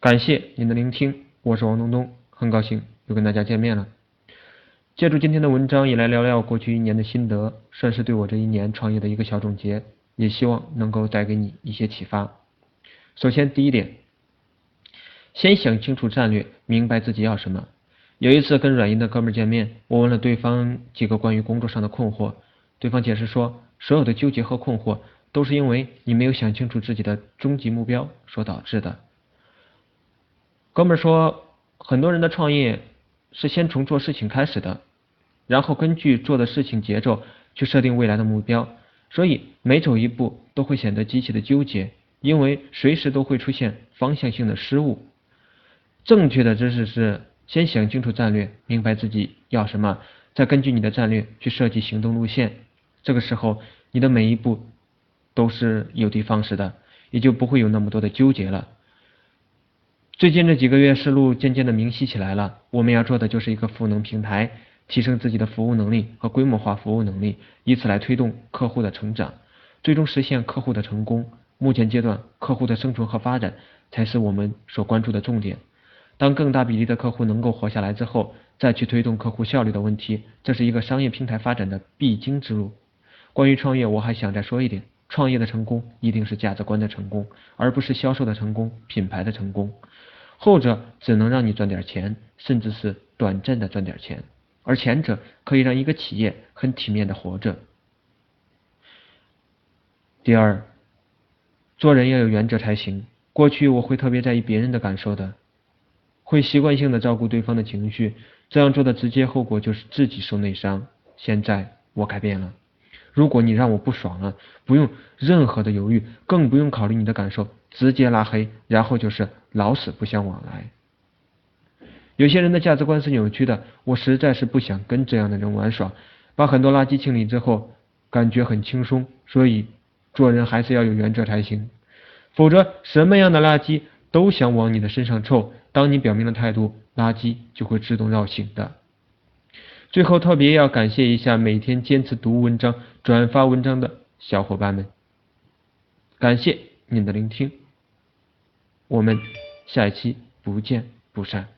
感谢您的聆听，我是王东东，很高兴又跟大家见面了。借助今天的文章，也来聊聊过去一年的心得，算是对我这一年创业的一个小总结，也希望能够带给你一些启发。首先，第一点，先想清楚战略，明白自己要什么。有一次跟软银的哥们见面，我问了对方几个关于工作上的困惑，对方解释说，所有的纠结和困惑都是因为你没有想清楚自己的终极目标所导致的。哥们说，很多人的创业是先从做事情开始的，然后根据做的事情节奏去设定未来的目标，所以每走一步都会显得极其的纠结，因为随时都会出现方向性的失误。正确的知识是先想清楚战略，明白自己要什么，再根据你的战略去设计行动路线。这个时候，你的每一步都是有的放矢的，也就不会有那么多的纠结了。最近这几个月，思路渐渐的明晰起来了。我们要做的就是一个赋能平台，提升自己的服务能力和规模化服务能力，以此来推动客户的成长，最终实现客户的成功。目前阶段，客户的生存和发展才是我们所关注的重点。当更大比例的客户能够活下来之后，再去推动客户效率的问题，这是一个商业平台发展的必经之路。关于创业，我还想再说一点：创业的成功一定是价值观的成功，而不是销售的成功、品牌的成功。后者只能让你赚点钱，甚至是短暂的赚点钱，而前者可以让一个企业很体面的活着。第二，做人要有原则才行。过去我会特别在意别人的感受的，会习惯性的照顾对方的情绪，这样做的直接后果就是自己受内伤。现在我改变了，如果你让我不爽了，不用任何的犹豫，更不用考虑你的感受。直接拉黑，然后就是老死不相往来。有些人的价值观是扭曲的，我实在是不想跟这样的人玩耍。把很多垃圾清理之后，感觉很轻松。所以做人还是要有原则才行，否则什么样的垃圾都想往你的身上凑。当你表明了态度，垃圾就会自动绕行的。最后特别要感谢一下每天坚持读文章、转发文章的小伙伴们，感谢。您的聆听，我们下一期不见不散。